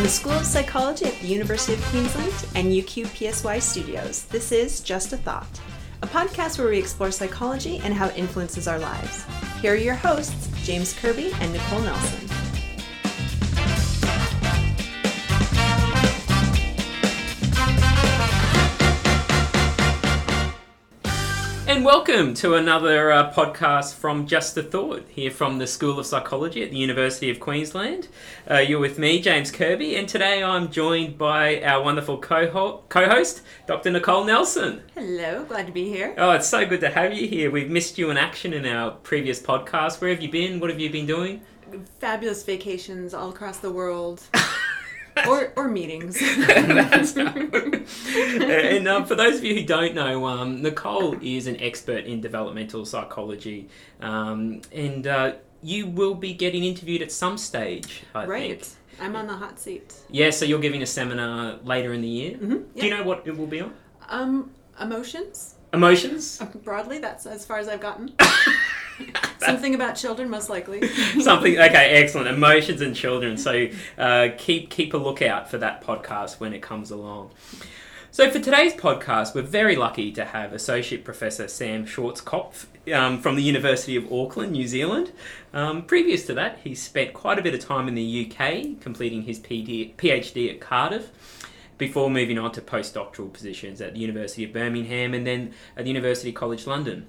From the School of Psychology at the University of Queensland and UQ PSY Studios, this is Just a Thought, a podcast where we explore psychology and how it influences our lives. Here are your hosts, James Kirby and Nicole Nelson. And welcome to another uh, podcast from Just a Thought, here from the School of Psychology at the University of Queensland. Uh, you're with me, James Kirby, and today I'm joined by our wonderful co host, Dr. Nicole Nelson. Hello, glad to be here. Oh, it's so good to have you here. We've missed you in action in our previous podcast. Where have you been? What have you been doing? Fabulous vacations all across the world. or, or meetings. and um, for those of you who don't know, um, Nicole is an expert in developmental psychology, um, and uh, you will be getting interviewed at some stage. I right. Think. I'm on the hot seat. Yeah, so you're giving a seminar later in the year. Mm-hmm. Do you know what it will be on? Um, emotions. Emotions. Broadly, that's as far as I've gotten. Something about children, most likely. Something. Okay, excellent. Emotions and children. So uh, keep keep a lookout for that podcast when it comes along. So for today's podcast, we're very lucky to have Associate Professor Sam Schwarzkopf um, from the University of Auckland, New Zealand. Um, previous to that, he spent quite a bit of time in the UK, completing his PhD at Cardiff before moving on to postdoctoral positions at the University of Birmingham and then at the University College London.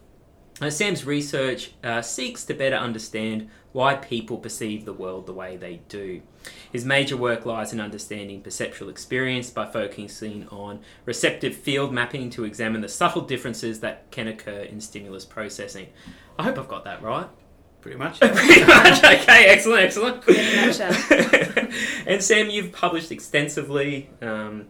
Uh, Sam's research uh, seeks to better understand why people perceive the world the way they do. His major work lies in understanding perceptual experience by focusing on receptive field mapping to examine the subtle differences that can occur in stimulus processing. I hope I've got that right. Pretty much. Pretty much. Okay, excellent, excellent. In a nutshell. and Sam, you've published extensively. Um,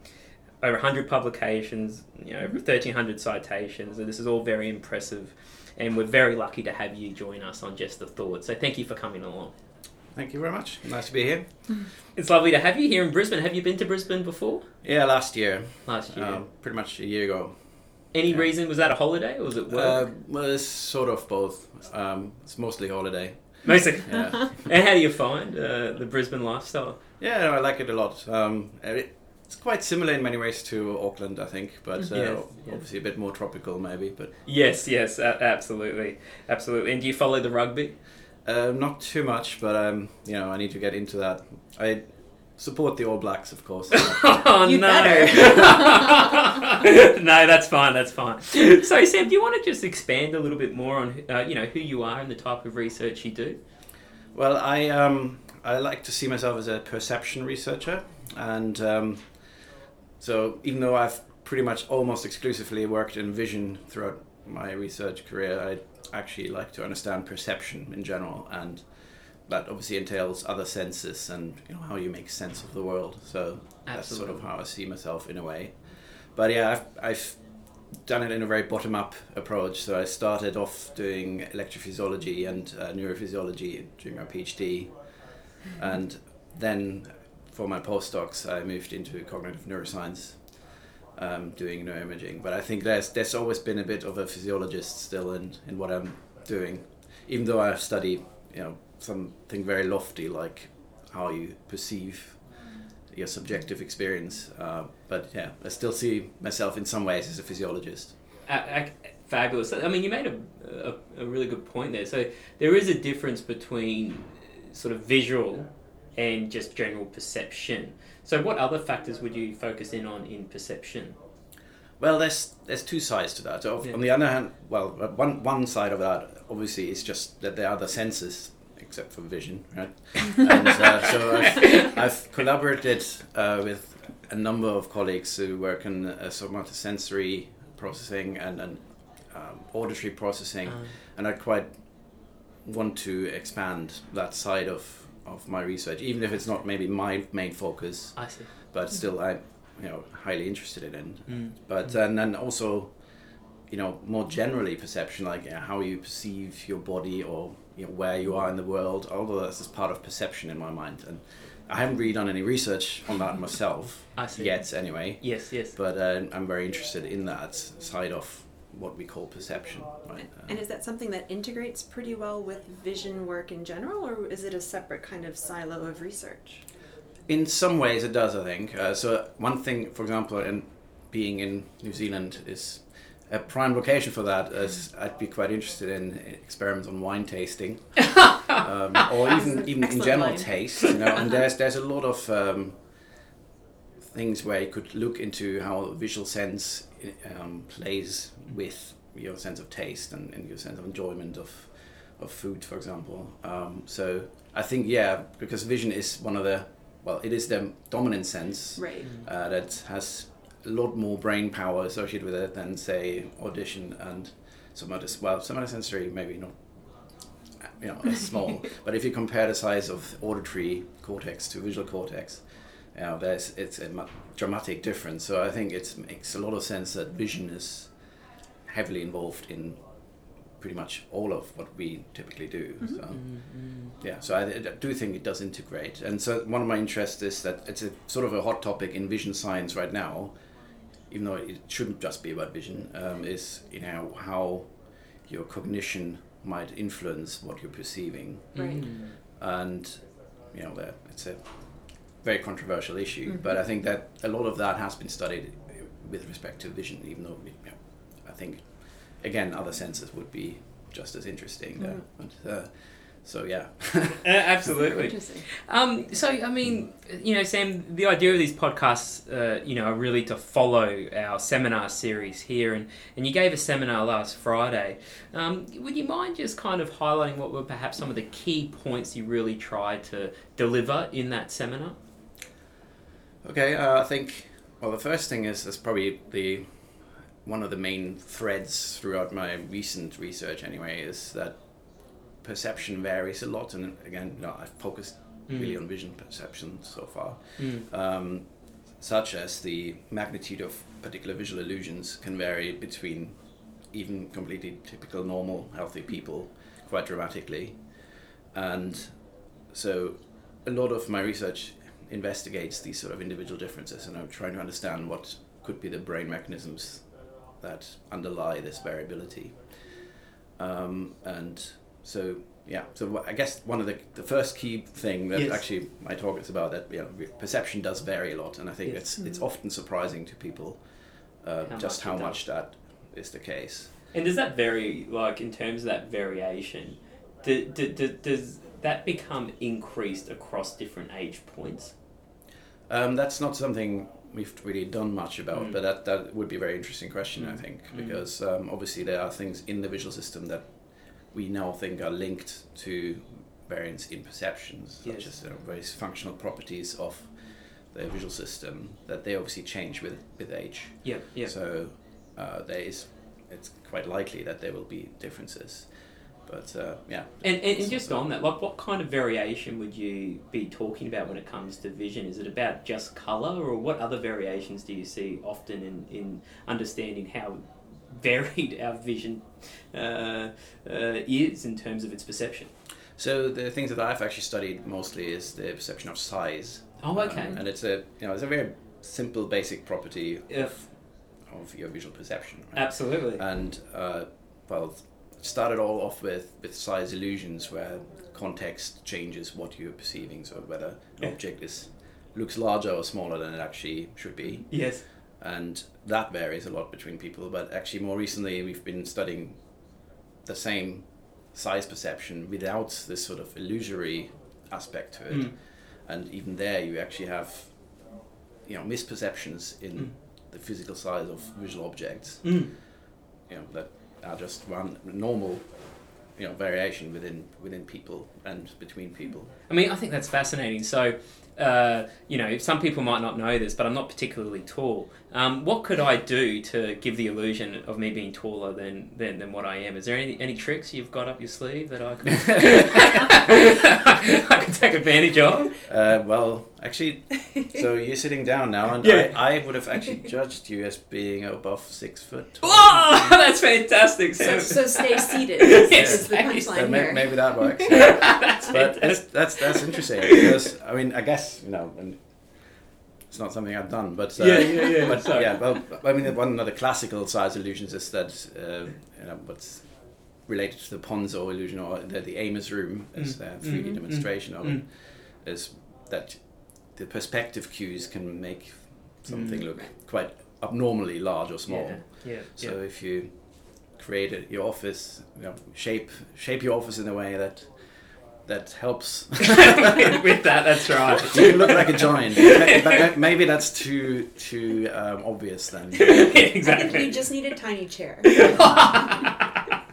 over 100 publications, you know, over 1,300 citations, and this is all very impressive and we're very lucky to have you join us on Just the Thought. So thank you for coming along. Thank you very much. Nice to be here. It's lovely to have you here in Brisbane. Have you been to Brisbane before? Yeah, last year. Last year. Um, pretty much a year ago. Any yeah. reason? Was that a holiday or was it work? Uh, well, it's sort of both. Um, it's mostly holiday. Mostly. Yeah. and how do you find uh, the Brisbane lifestyle? Yeah, I like it a lot. Um, it, it's quite similar in many ways to Auckland, I think, but uh, Yes, yeah. obviously a bit more tropical, maybe. But Yes, yes, absolutely, absolutely. And do you follow the rugby? uh, not too much. But um, you know, I need to get into that. I support the All Blacks, of course. oh You'd no! no, that's fine. That's fine. So, Sam, do you want to just expand a little bit more on uh, you know who you are and the type of research you do? Well, I um, I like to see myself as a perception researcher, and um, so even though I've pretty much almost exclusively worked in vision throughout my research career, I actually like to understand perception in general, and that obviously entails other senses and you know how you make sense of the world. So that's sort of how I see myself in a way. But yeah, I've, I've done it in a very bottom up approach. So I started off doing electrophysiology and uh, neurophysiology during my PhD, and then for my postdocs, I moved into cognitive neuroscience, um, doing neuroimaging. But I think there's there's always been a bit of a physiologist still in, in what I'm doing, even though I study you know something very lofty like how you perceive your subjective experience. Uh, but yeah, I still see myself in some ways as a physiologist. Uh, uh, fabulous. I mean, you made a, a, a really good point there. So there is a difference between sort of visual and just general perception. So what other factors would you focus in on in perception? Well, there's there's two sides to that. So Yeah. On the other hand, well, one one side of that obviously is just that there are other senses except for vision, right? and uh, so I've, I've collaborated uh, with a number of colleagues who work in uh, somatosensory processing and, and um, auditory processing, Um, and I quite want to expand that side of, of my research, even if it's not maybe my main focus, I see. but still I'm you know highly interested in it. Mm. But and then also, you know, more generally perception, like how you perceive your body or you know where you are in the world. Although that's just part of perception in my mind, and I haven't really done any research on that myself I see. yet, anyway. Yes, yes. But uh, I'm very interested in that side of what we call perception. Right? Uh, And is that something that integrates pretty well with vision work in general, or is it a separate kind of silo of research? In some ways, it does. I think. Uh, so one thing, for example, in being in New Zealand is a prime location for that. Is I'd be quite interested in experiments on wine tasting, um, or even even in general line. taste. You know, and there's there's a lot of um, things where you could look into how visual sense um, plays with your sense of taste and, and your sense of enjoyment of of food, for example. Um, so I think yeah, because vision is one of the well, it is the dominant sense Right. uh, that has a lot more brain power associated with it than say audition and some other well some other sensory maybe not you know as small. But if you compare the size of auditory cortex to visual cortex you know, there's it's a dramatic difference. So I think it makes a lot of sense that vision is heavily involved in pretty much all of what we typically do. Mm-hmm. So mm-hmm. Mm-hmm. yeah, so I, I do think it does integrate. And so one of my interests is that it's a sort of a hot topic in vision science right now, even though it shouldn't just be about vision, um, is you know how your cognition might influence what you're perceiving. Right. And you know that it's a very controversial issue, Mhm. but I think that a lot of that has been studied with respect to vision, even though you know, I think again other senses would be just as interesting. There. But, uh, so yeah. Uh, absolutely. Interesting. Um, so, I mean, you know, Sam, the idea of these podcasts, uh, you know, are really to follow our seminar series here. And, and you gave a seminar last Friday. Um, would you mind just kind of highlighting what were perhaps some of the key points you really tried to deliver in that seminar? Okay, uh, I think well the first thing is is probably the one of the main threads throughout my recent research anyway is that perception varies a lot and again you know, I've focused really on vision perception so far. Mm. um, such as the magnitude of particular visual illusions can vary between even completely typical normal healthy people quite dramatically. And so a lot of my research investigates these sort of individual differences and I'm trying to understand what could be the brain mechanisms that underlie this variability. Um, and so yeah so I guess one of the the first key thing that Yes. actually my talk is about that you know perception does vary a lot and I think Yes. it's it's often surprising to people uh, How just much how it does. much that is the case And does that vary, like, in terms of that variation, do, do, do, does that become increased across different age points? Um, that's not something we've really done much about, Mm. but that, that would be a very interesting question, I Mm. think, Mm. because um, obviously there are things in the visual system that we now think are linked to variance in perceptions, such Yes. as uh, various functional properties of the visual system that they obviously change with, with age. Yeah, yeah. So uh, there is, it's quite likely that there will be differences. But uh, yeah. And, and, and just on that, like, what kind of variation would you be talking about when it comes to vision? Is it about just color, or what other variations do you see often in, in understanding how varied our vision uh, uh, is in terms of its perception? So the things that I've actually studied mostly is the perception of size. Oh, okay. Um, and it's a you know it's a very simple basic property of, of your visual perception. Right? Absolutely. And uh, well, started all off with with size illusions where context changes what you're perceiving. So whether an Yeah. object is looks larger or smaller than it actually should be, yes. And that varies a lot between people. But actually, more recently, we've been studying the same size perception without this sort of illusory aspect to it Mm. and even there you actually have you know misperceptions in Mm. the physical size of visual objects Mm. you know that are just one normal you know variation within within people and between people I mean, I think that's fascinating. So, uh, you know, some people might not know this, but I'm not particularly tall. Um, what could I do to give the illusion of me being taller than, than, than what I am? Is there any, any tricks you've got up your sleeve that I could, I could take advantage of? uh, well actually so you're sitting down now and Yeah. I, I would have actually judged you as being above six foot Whoa, that's fantastic. So, Sam. so stay seated is, Yes, is the stay- So punchline may- here. maybe that works that's but it's, fantastic. that's that's interesting because I mean I guess you know and it's not something I've done but uh, Yeah, yeah, yeah. but Sorry. yeah well I mean one of the classical size illusions is that uh, you know what's related to the Ponzo illusion or the, the Ames room is Mm. the 3D Mhm, demonstration of mm. it is that the perspective cues can make something Mm. look quite abnormally large or small. Yeah. Yeah. So yeah. if you create a, your office, you know, shape shape your office in a way that that helps. With that, that's right. you look like a giant. But- but maybe that's too too um, obvious then. I think exactly. you just need a tiny chair. that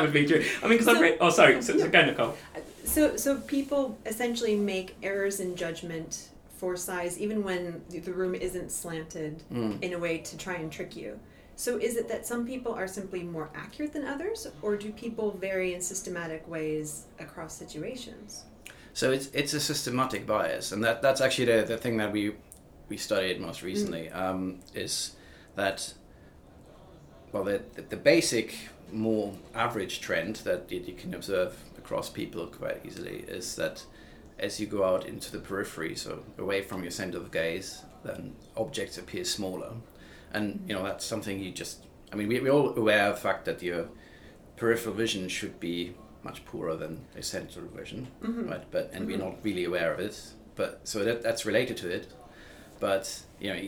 would be true. I mean, because I So- read. Oh, sorry. So, so go, Nicole. So, so people essentially make errors in judgment for size, even when the room isn't slanted Mm. in a way to try and trick you. So, is it that some people are simply more accurate than others, or do people vary in systematic ways across situations? So it's it's a systematic bias, and that that's actually the, the thing that we we studied most recently um, is that well the, the basic more average trend that you you can observe across people quite easily is that as you go out into the periphery, so away from your center of gaze, then objects appear smaller, and you know that's something you just I mean we we're all aware of the fact that your peripheral vision should be much poorer than a central vision, right? But and we're not really aware of it. But so that that's related to it. But you know,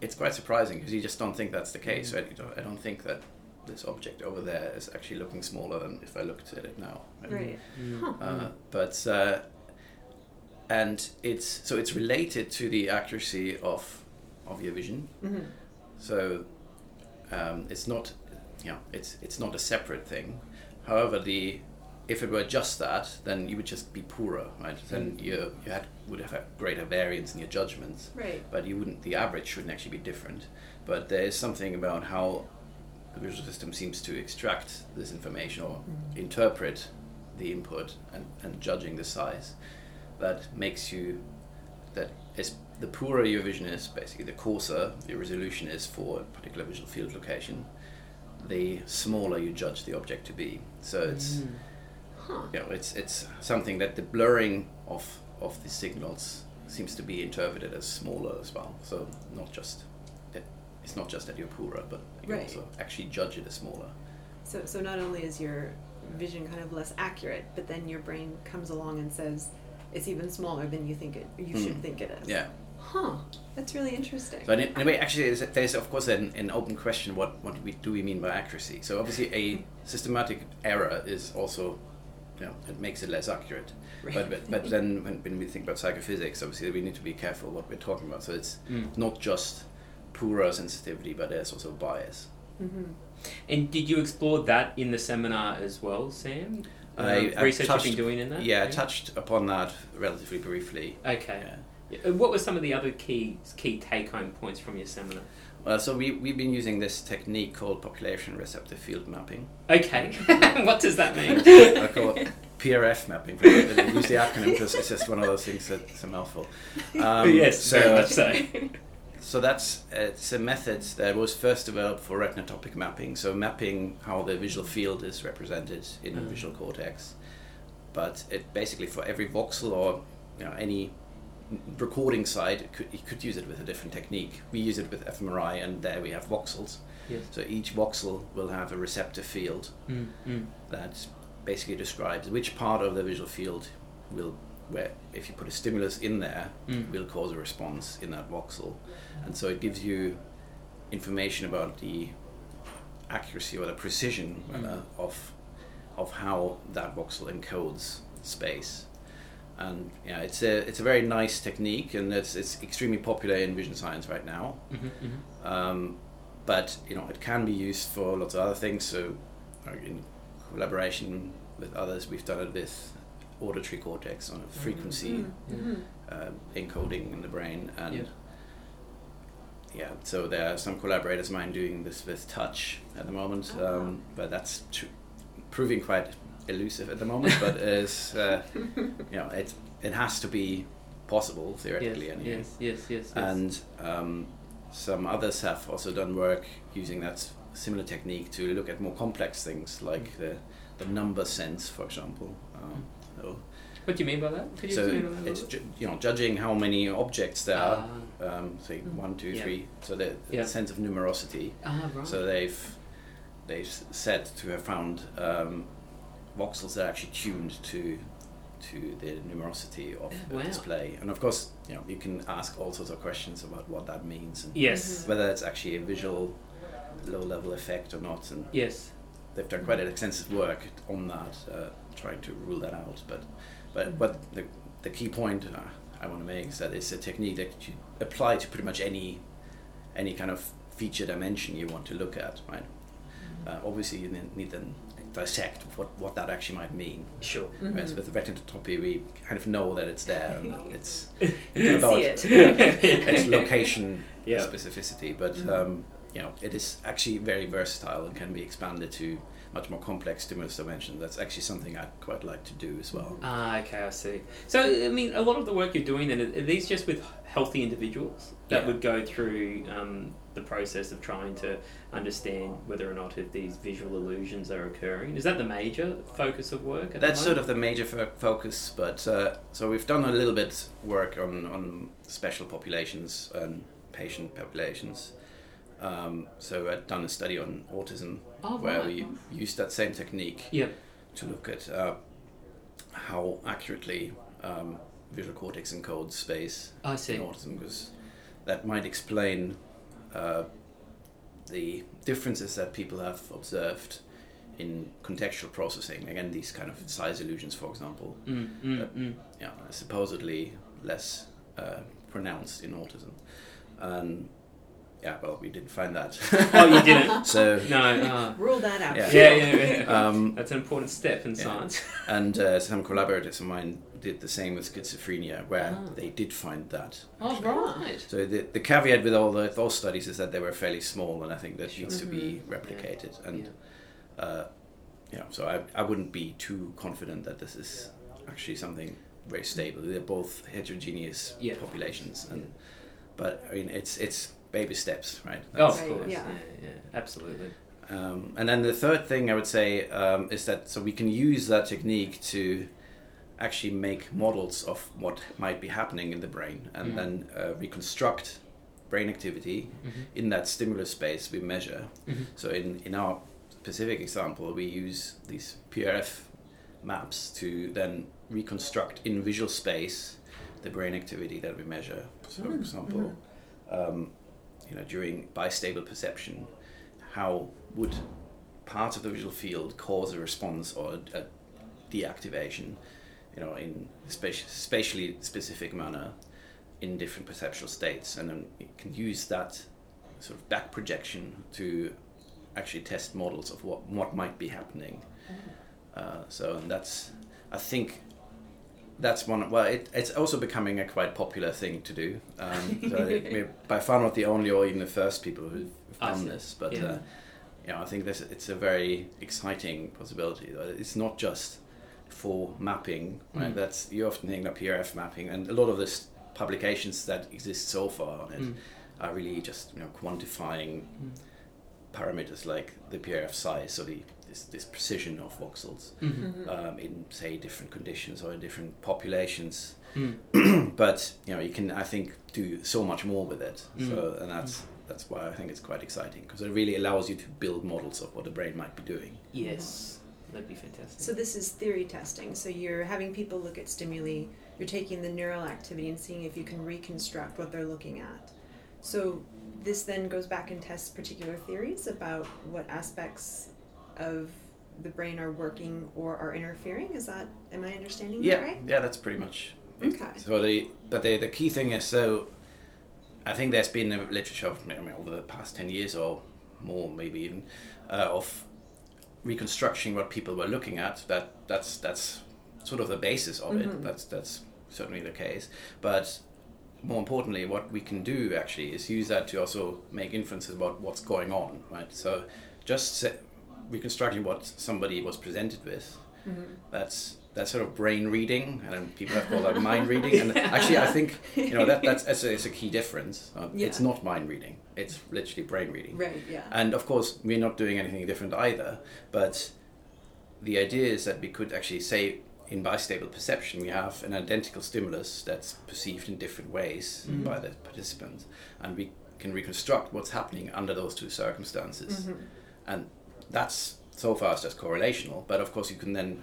it's quite surprising because you just don't think that's the case. Right? You don't, I don't think that this object over there is actually looking smaller than if I looked at it now. Right. Uh, but uh, and it's so it's related to the accuracy of of your vision. So um, it's not, you know, it's it's not a separate thing. However, the if it were just that, then you would just be poorer, right? Then you you had would have greater variance in your judgments, Right. but you wouldn't. The average shouldn't actually be different. But there is something about how the visual system seems to extract this information or interpret the input and, and judging the size that makes you that is the poorer your vision is, basically the coarser your resolution is for a particular visual field location, the smaller you judge the object to be. So it's Mm. Huh. you know it's it's something that the blurring of of the signals seems to be interpreted as smaller as well. So not just that it's not just that you're poorer, but you Right. also actually judge it as smaller. So, so not only is your vision kind of less accurate, but then your brain comes along and says it's even smaller than you think it. You should Mm. think it is. Yeah. Huh. That's really interesting. So in, in a way, actually, there's, there's of course an, an open question: what what we, do we mean by accuracy? So obviously, a systematic error is also, you know, it makes it less accurate. Right. But, but but then when, when we think about psychophysics, obviously we need to be careful what we're talking about. So it's Mm. not just poorer sensitivity, but there's also bias. hmm And did you explore that in the seminar as well, Sam? Uh, I've research touched- you've been doing in that? Yeah, I touched upon that relatively briefly. Okay. Yeah. Uh, What were some of the other key key take home points from your seminar? Well, so we we've been using this technique called population receptive field mapping. Okay. what does that mean? I call it PRF mapping. I use the acronym because it's just one of those things that's a mouthful. Um, yes, so, very much so. So that's it's a method that was first developed for retinotopic mapping. So mapping how the visual field is represented in the Mm. visual cortex. But it basically for every voxel or you know any recording side, could, you could use it with a different technique. We use it with fMRI, and there we have voxels. Yes. So each voxel will have a receptive field Mm, mm. that basically describes which part of the visual field will where if you put a stimulus in there Mm. will cause a response in that voxel and so it gives you information about the accuracy or the precision Mm. uh, of of how that voxel encodes space and yeah it's a it's a very nice technique and it's it's extremely popular in vision science right now Mhm, mhm. um, but you know it can be used for lots of other things. So, uh, in collaboration with others, we've done it with auditory cortex on a frequency hmm uh, encoding in the brain, and Yeah. yeah. So there are some collaborators of mine doing this with touch at the moment, Oh, wow. um, but that's tr- proving quite elusive at the moment. but is uh, you know it it has to be possible theoretically Yes, anyway. yes, yes, yes, yes. and um, some others have also done work using that similar technique to look at more complex things like the, the number sense, for example. Um, so what do you mean by that? Could you so that it's ju- you know judging how many objects there are, Ah. um, say Mm. one, two, Yeah. three. So the, the Yeah. sense of numerosity. Ah, right. So they've they've said to have found um, voxels that are actually tuned to to the numerosity of the Wow. display. And of course, you know, you can ask all sorts of questions about what that means and Yes. whether it's actually a visual low-level effect or not. And Yes. they've done quite an extensive work on that, uh, trying to rule that out. But but but the the key point uh, I want to make is that it's a technique that you apply to pretty much any any kind of feature dimension you want to look at, right? Uh, obviously, you ne- need to dissect what, what that actually might mean. Sure. Whereas with the retinotopy, we kind of know that it's there and it's You about it. its location Yeah. specificity, but um, you know it is actually very versatile and can be expanded to much more complex stimulus dimension. That's actually something I'd quite like to do as well. Ah, okay, I see. So, I mean, a lot of the work you're doing then, are are these just with healthy individuals that Yeah. would go through um, the process of trying to understand whether or not if these visual illusions are occurring? Is that the major focus of work? At That's sort of the major fo- focus, but uh, so we've done a little bit work on, on special populations and patient populations. Um, so I'd done a study on autism Oh, where right. we used that same technique to look at uh, how accurately um, visual cortex encodes space I see. in autism, because that might explain uh, the differences that people have observed in contextual processing. Again, these kind of size illusions, for example, Mm, mm, mm. yeah, supposedly less uh, pronounced in autism. And yeah, well, we didn't find that. Oh, you didn't? so No. Uh, Rule that out. Yeah. yeah, yeah, yeah. um, That's an important step in Yeah. science. And uh, some collaborators of mine did the same with schizophrenia, where Ah. they did find that. Oh, right. So the, the caveat with all the, those studies is that they were fairly small, and I think that needs to be replicated. And Yeah. uh, you know, so I, I wouldn't be too confident that this is actually something very stable. They're both heterogeneous Yeah. populations, and but I mean it's it's baby steps, right? Oh, of course. yeah. Yeah. yeah, absolutely. Um, and then the third thing I would say um, is that so we can use that technique to actually make models of what might be happening in the brain and Mhm. then uh, reconstruct brain activity Mhm. in that stimulus space we measure. Mhm. So in, in our specific example, we use these PRF maps to then reconstruct in visual space the brain activity that we measure. So, for example, um, you know, during bistable perception, how would part of the visual field cause a response or a, a deactivation, you know, in spati- spatially specific manner in different perceptual states, and then you can use that sort of back projection to actually test models of what what might be happening. Uh, so and that's, I think, that's one. Well, it, it's also becoming a quite popular thing to do. Um, so we're by far not the only or even the first people who've done this, but Yeah. uh, you know, I think this it's a very exciting possibility. It's not just for mapping, right? Mm. That's you often think of PRF mapping, and a lot of the publications that exist so far on it Mm. are really just you know quantifying Mm. parameters like the PRF size, so the this, this precision of voxels Mhm. um, in say different conditions or in different populations. Mm. but you know you can I think do so much more with it. Mm. So and that's that's why I think it's quite exciting because it really allows you to build models of what the brain might be doing. Yes, that'd be fantastic. So this is theory testing. So you're having people look at stimuli. You're taking the neural activity and seeing if you can reconstruct what they're looking at. So this then goes back and tests particular theories about what aspects of the brain are working or are interfering. Is that am I understanding Yeah, that right? yeah, that's pretty much. it. Okay. So the but the the key thing is so. I think there's been a literature of, I mean, over the past ten years or more, maybe even, uh, of reconstructing what people were looking at. That that's that's sort of the basis of Mhm. it. That's that's certainly the case. But more importantly, what we can do actually is use that to also make inferences about what's going on, right? So just reconstructing what somebody was presented with Mm-hmm. that's that's sort of brain reading, and people have called that mind reading. And actually, I think you know that that's, that's a, it's a key difference. Uh, It's not mind reading; it's literally brain reading. Right. Yeah. And of course, we're not doing anything different either. But the idea is that we could actually say, in bistable perception, we have an identical stimulus that's perceived in different ways Mhm. by the participant, and we can reconstruct what's happening under those two circumstances Mhm. and that's so far it's just correlational but of course you can then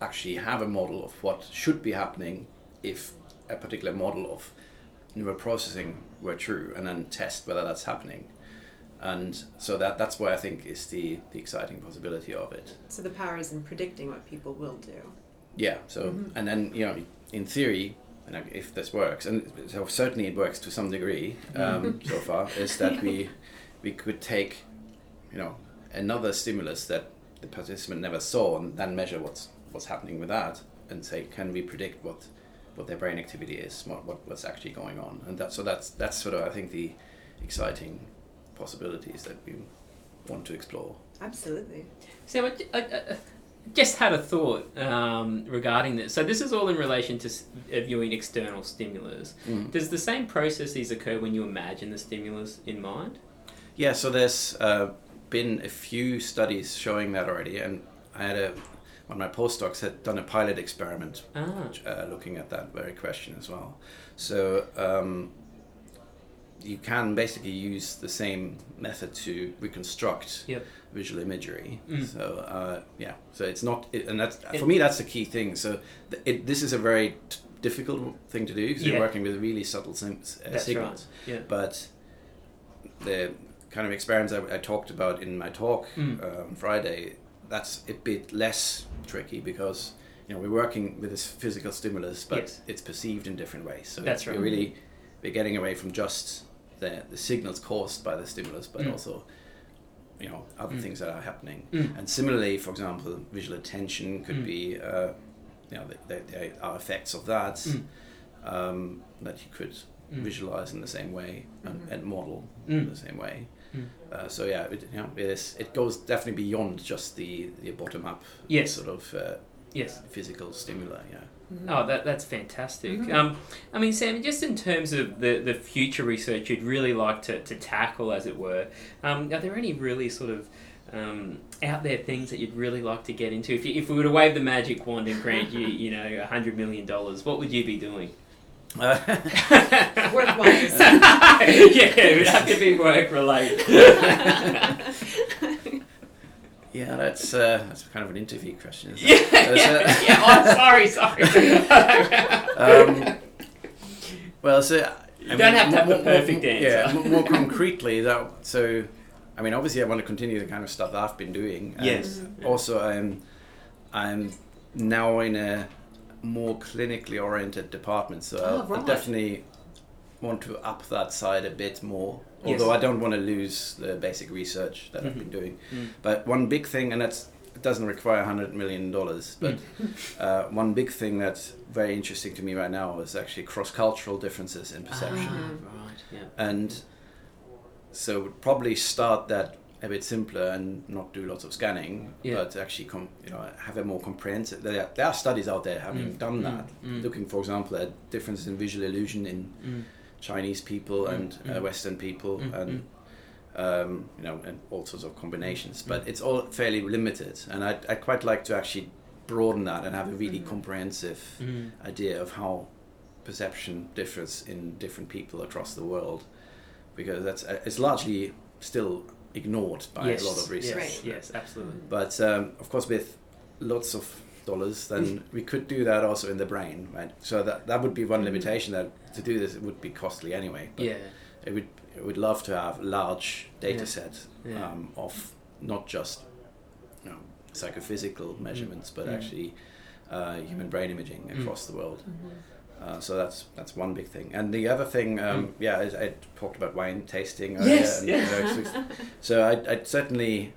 actually have a model of what should be happening if a particular model of neural processing were true, and then test whether that's happening. And so that that's why I think is the the exciting possibility of it. So the power is in predicting what people will do. Yeah. So and then you know, in theory, and if this works, and so certainly it works to some degree um, so far, is that we we could take, you know, another stimulus that the participant never saw, and then measure what's what's happening with that, and say, can we predict what what their brain activity is, what, what what's actually going on, and that so that's that's sort of I think the exciting possibilities that we want to explore. Absolutely. So I, I, I just had a thought um, regarding this. So this is all in relation to s- uh, viewing external stimulus. Mm. Does the same processes occur when you imagine the stimulus in mind? Yeah, so there's uh, been a few studies showing that already, and I had a one of my postdocs had done a pilot experiment Ah, uh, looking at that very question as well. So um, you can basically use the same method to reconstruct Yep. visual imagery. Mm. So uh, yeah, so it's not, it, and that's It- for me that's the key thing. So th- it, this is a very t- difficult thing to do because Yeah. you're working with really subtle sim- uh, signals. right. Yeah. But the kind of experiments I, I talked about in my talk Mm. uh, on Friday, that's a bit less tricky because you know we're working with this physical stimulus, but Yes. it's perceived in different ways. So That's we're really we're getting away from just the the signals caused by the stimulus, but Mm. also you know other Mm. things that are happening. Mm. And similarly, for example, visual attention could Mm. be uh, you know there there are effects of that Mm. um, that you could Mm. visualize in the same way and, Mhm. and model in the same way. Mm. Uh, so yeah, it, you know, it, is, it goes definitely beyond just the, the bottom up Yes. sort of uh, Yes. physical stimuli. Yeah. Oh, that, that's fantastic. Mhm. Um, I mean, Sam, just in terms of the, the future research you'd really like to, to tackle, as it were, um, are there any really sort of um, out there things that you'd really like to get into? If, you, if we were to wave the magic wand and grant you, you know, a hundred million dollars, what would you be doing? Uh, Work-wise. yeah, it would have to be work related. yeah, that's uh, that's kind of an interview question. Isn't yeah, it? There's yeah, a- yeah. Oh, sorry, sorry. um, well, so You don't have to have the perfect more, answer. Yeah, more, more concretely, that so. I mean, obviously, I want to continue the kind of stuff that I've been doing. and Yes. Also, I'm I'm now in a more clinically oriented department, so Oh, I'll- I right. definitely want to up that side a bit more. Yes. Although I don't want to lose the basic research that I've Mhm. been doing. Mm. But one big thing, and that's it doesn't require hundred million dollars, but uh, one big thing that's very interesting to me right now is actually cross-cultural differences in perception, Ah, right, yeah. and so would probably start that a bit simpler and not do lots of scanning, Yeah. but actually com- you know have a more comprehensive. There are, there are studies out there having Mm, done mm, that, mm. looking for example at differences in visual illusion in Mm. Chinese people Mm, and mm. Uh, Western people Mm, and um, you know and all sorts of combinations. But Mm. it's all fairly limited, and I'd, I'd quite like to actually broaden that and have a really comprehensive Mm. idea of how perception differs in different people across the world, because that's uh, it's largely still ignored by yes, a lot of research. Yes, Right. yes, absolutely. But um, of course, with lots of dollars, then we could do that also in the brain, right? So that that would be one limitation that to do this it would be costly anyway. But Yeah. it would it would love to have large data Yeah. set Yeah. um, of not just you know psychophysical measurements, but Mm. actually uh, human brain imaging Mm. across the world. Mhm. Uh, so that's that's one big thing. And the other thing, um, Mm. yeah, I, I talked about wine tasting. earlier, Yes, and, yes. you know, so- so I'd, I'd certainly,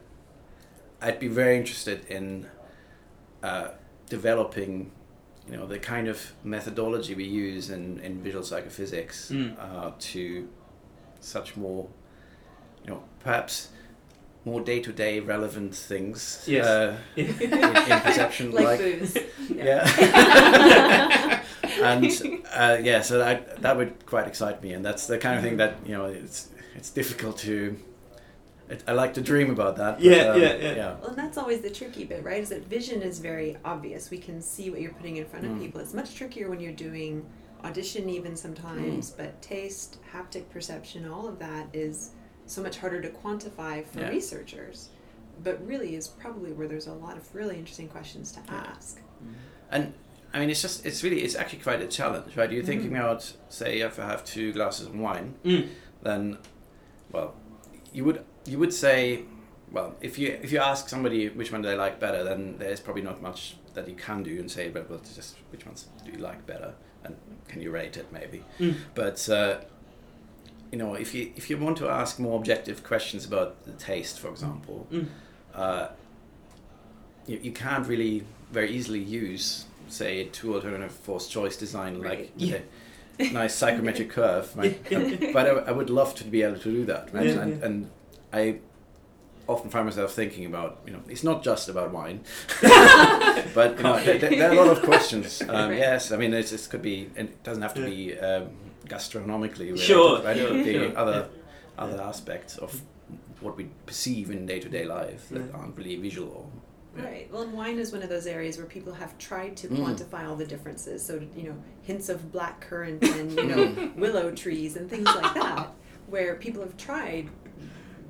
I'd be very interested in uh, developing, you know, the kind of methodology we use in, in visual psychophysics Mm. uh, to such more, you know, perhaps more day-to-day relevant things. Yes. Uh, in, in perception, like, like- booze. yeah. And uh, yeah, so that that would quite excite me, and that's the kind of thing that you know it's it's difficult to. It, I like to dream about that. but, Yeah, um, yeah, yeah. Well, and that's always the tricky bit, right? Is that vision is very obvious. We can see what you're putting in front of Mm. people. It's much trickier when you're doing audition, even sometimes. Mm. But taste, haptic perception, all of that is so much harder to quantify for Yeah. researchers. but really is probably where there's a lot of really interesting questions to ask. And I mean, it's just it's really it's actually quite a challenge, right? You're thinking Mhm. about say if I have two glasses of wine, Mm. then well, you would you would say, well, if you if you ask somebody which one they like better, then there's probably not much that you can do and say, but well, just which ones do you like better, and can you rate it maybe? Mm. But uh, you know, if you if you want to ask more objective questions about the taste, for example, Mm. uh, you, you can't really very easily use, say, two alternative forced choice design like Right. with a nice psychometric curve. Right? Um, but I, I would love to be able to do that, right? Yeah, and, yeah. and I often find myself thinking about, you know, it's not just about wine, but you know, there, there- there are a lot of questions. Um, Right. Yes, I mean, it's, it could be, and it doesn't have to be um, gastronomically related, Sure. right? It could be Sure. other other aspects of what we perceive in day to day life that Yeah. aren't really visual. Yeah. Right. Well, and wine is one of those areas where people have tried to Mm. quantify all the differences. So, you know, hints of black currant and, you know, willow trees and things like that, where people have tried,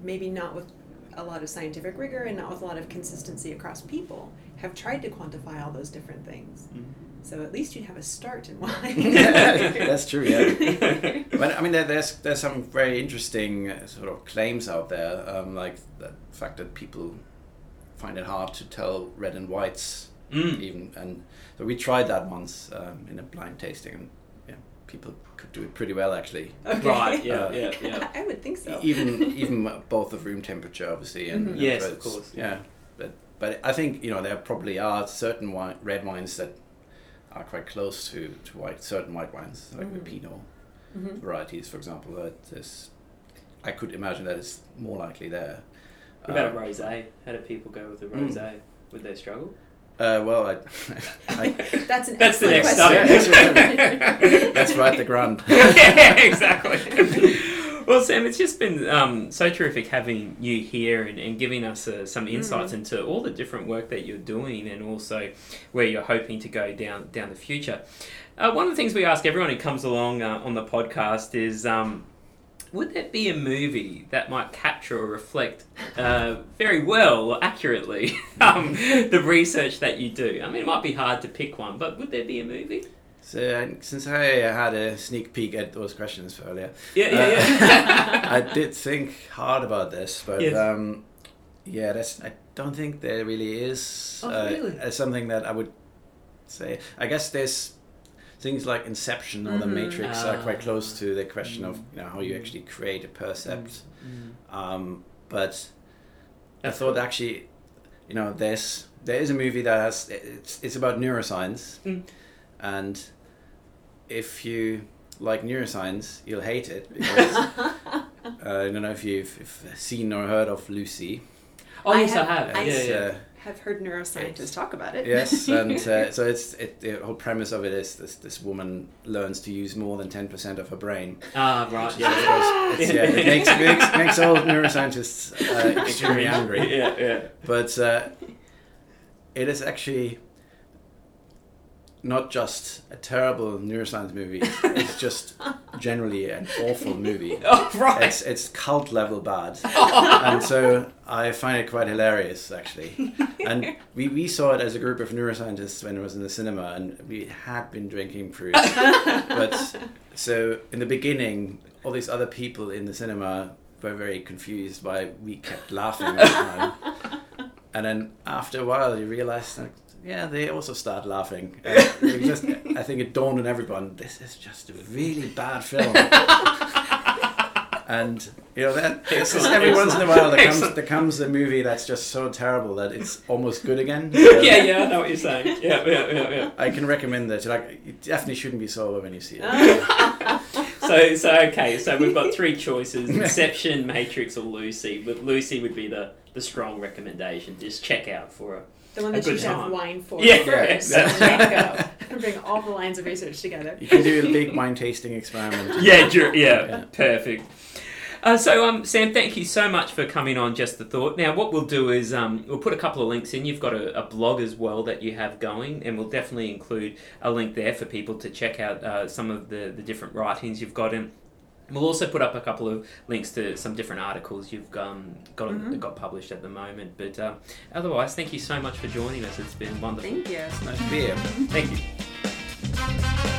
maybe not with a lot of scientific rigor and not with a lot of consistency across people, have tried to quantify all those different things. Mm. So at least you'd have a start in wine. That's true, yeah. But I mean, there, there's there's some very interesting uh, sort of claims out there, um, like the fact that people find it hard to tell red and whites, Mm. even. And so we tried that once um, in a blind tasting, and yeah, people could do it pretty well actually. Okay. Right, yeah, Uh, yeah, yeah. I would think so. Even even both of room temperature, obviously, and Mhm. you know, Yes, so of course. Yeah, but but I think you know there probably are certain wine, red wines that are quite close to, to white certain white wines like the Mhm. Pinot Mhm. varieties, for example. That That is, I could imagine that it's more likely there. What about a Um, rosé? How do people go with a Mm. rosé? Would they struggle? Uh, well, I, I, That's an That's the next question. study. that's right, the grand. yeah, exactly. well, Sam, it's just been um, so terrific having you here and, and giving us uh, some insights Mm. into all the different work that you're doing and also where you're hoping to go down down the future. Uh, one of the things we ask everyone who comes along uh, on the podcast is. Um, would there be a movie that might capture or reflect uh, very well or accurately um, the research that you do? I mean, it might be hard to pick one, but would there be a movie? So, uh, since I had a sneak peek at those questions earlier, Yeah, yeah, yeah. Uh, I did think hard about this, but Yes. um, yeah, that's. I don't think there really is Oh, uh, really? uh, something that I would say. I guess there's things like Inception or The Mhm. Matrix are quite Ah. close to the question of you know how you actually create a percept. Um, but I thought cool. actually, you know, there's there is a movie that has it's it's about neuroscience, Mm. and if you like neuroscience, you'll hate it because uh, I don't know if you've if seen or heard of Lucy. Oh, I yes, I have- have. I yeah, yeah. Uh, have heard neuroscientists talk about it. yes, and uh, so it's it, the whole premise of it is this this woman learns to use more than ten percent of her brain. Ah, right. Yeah, Yeah. it's, yeah, it makes makes, makes all neuroscientists uh, extremely angry. Yeah, yeah. But uh, it is actually not just a terrible neuroscience movie. It's just generally an awful movie. Oh, right. It's it's cult level bad, oh. and so I find it quite hilarious actually. And we, we saw it as a group of neuroscientists when it was in the cinema, and we had been drinking fruit. but so in the beginning, all these other people in the cinema were very confused why we kept laughing all the time. And then after a while, you realize that yeah, they also start laughing. And it just, I think it dawned on everyone: this is just a really bad film. and you know that it's just every once in a while there comes Excellent. there comes a movie that's just so terrible that it's almost good again. yeah, yeah, I know what you're saying. Yeah, yeah, yeah, yeah. I can recommend that. Like, you definitely shouldn't be sober when you see it. So, so okay, so we've got three choices: Inception, Matrix, or Lucy. But Lucy would be the the strong recommendation. Just check out for a The one that you good should have time. wine for Yeah, first. yeah, and go. Bring all the lines of research together. You can do a big wine tasting experiment. yeah, dur- yeah, Yeah. perfect. Uh, so, um, Sam, thank you so much for coming on. Just the thought. Now, what we'll do is um, we'll put a couple of links in. You've got a, a blog as well that you have going, and we'll definitely include a link there for people to check out uh, some of the, the different writings you've got in. We'll also put up a couple of links to some different articles you've um, got mm-hmm. got published at the moment. But uh, otherwise, thank you so much for joining us. It's been wonderful. Thank you. It's nice to be here. Thank you.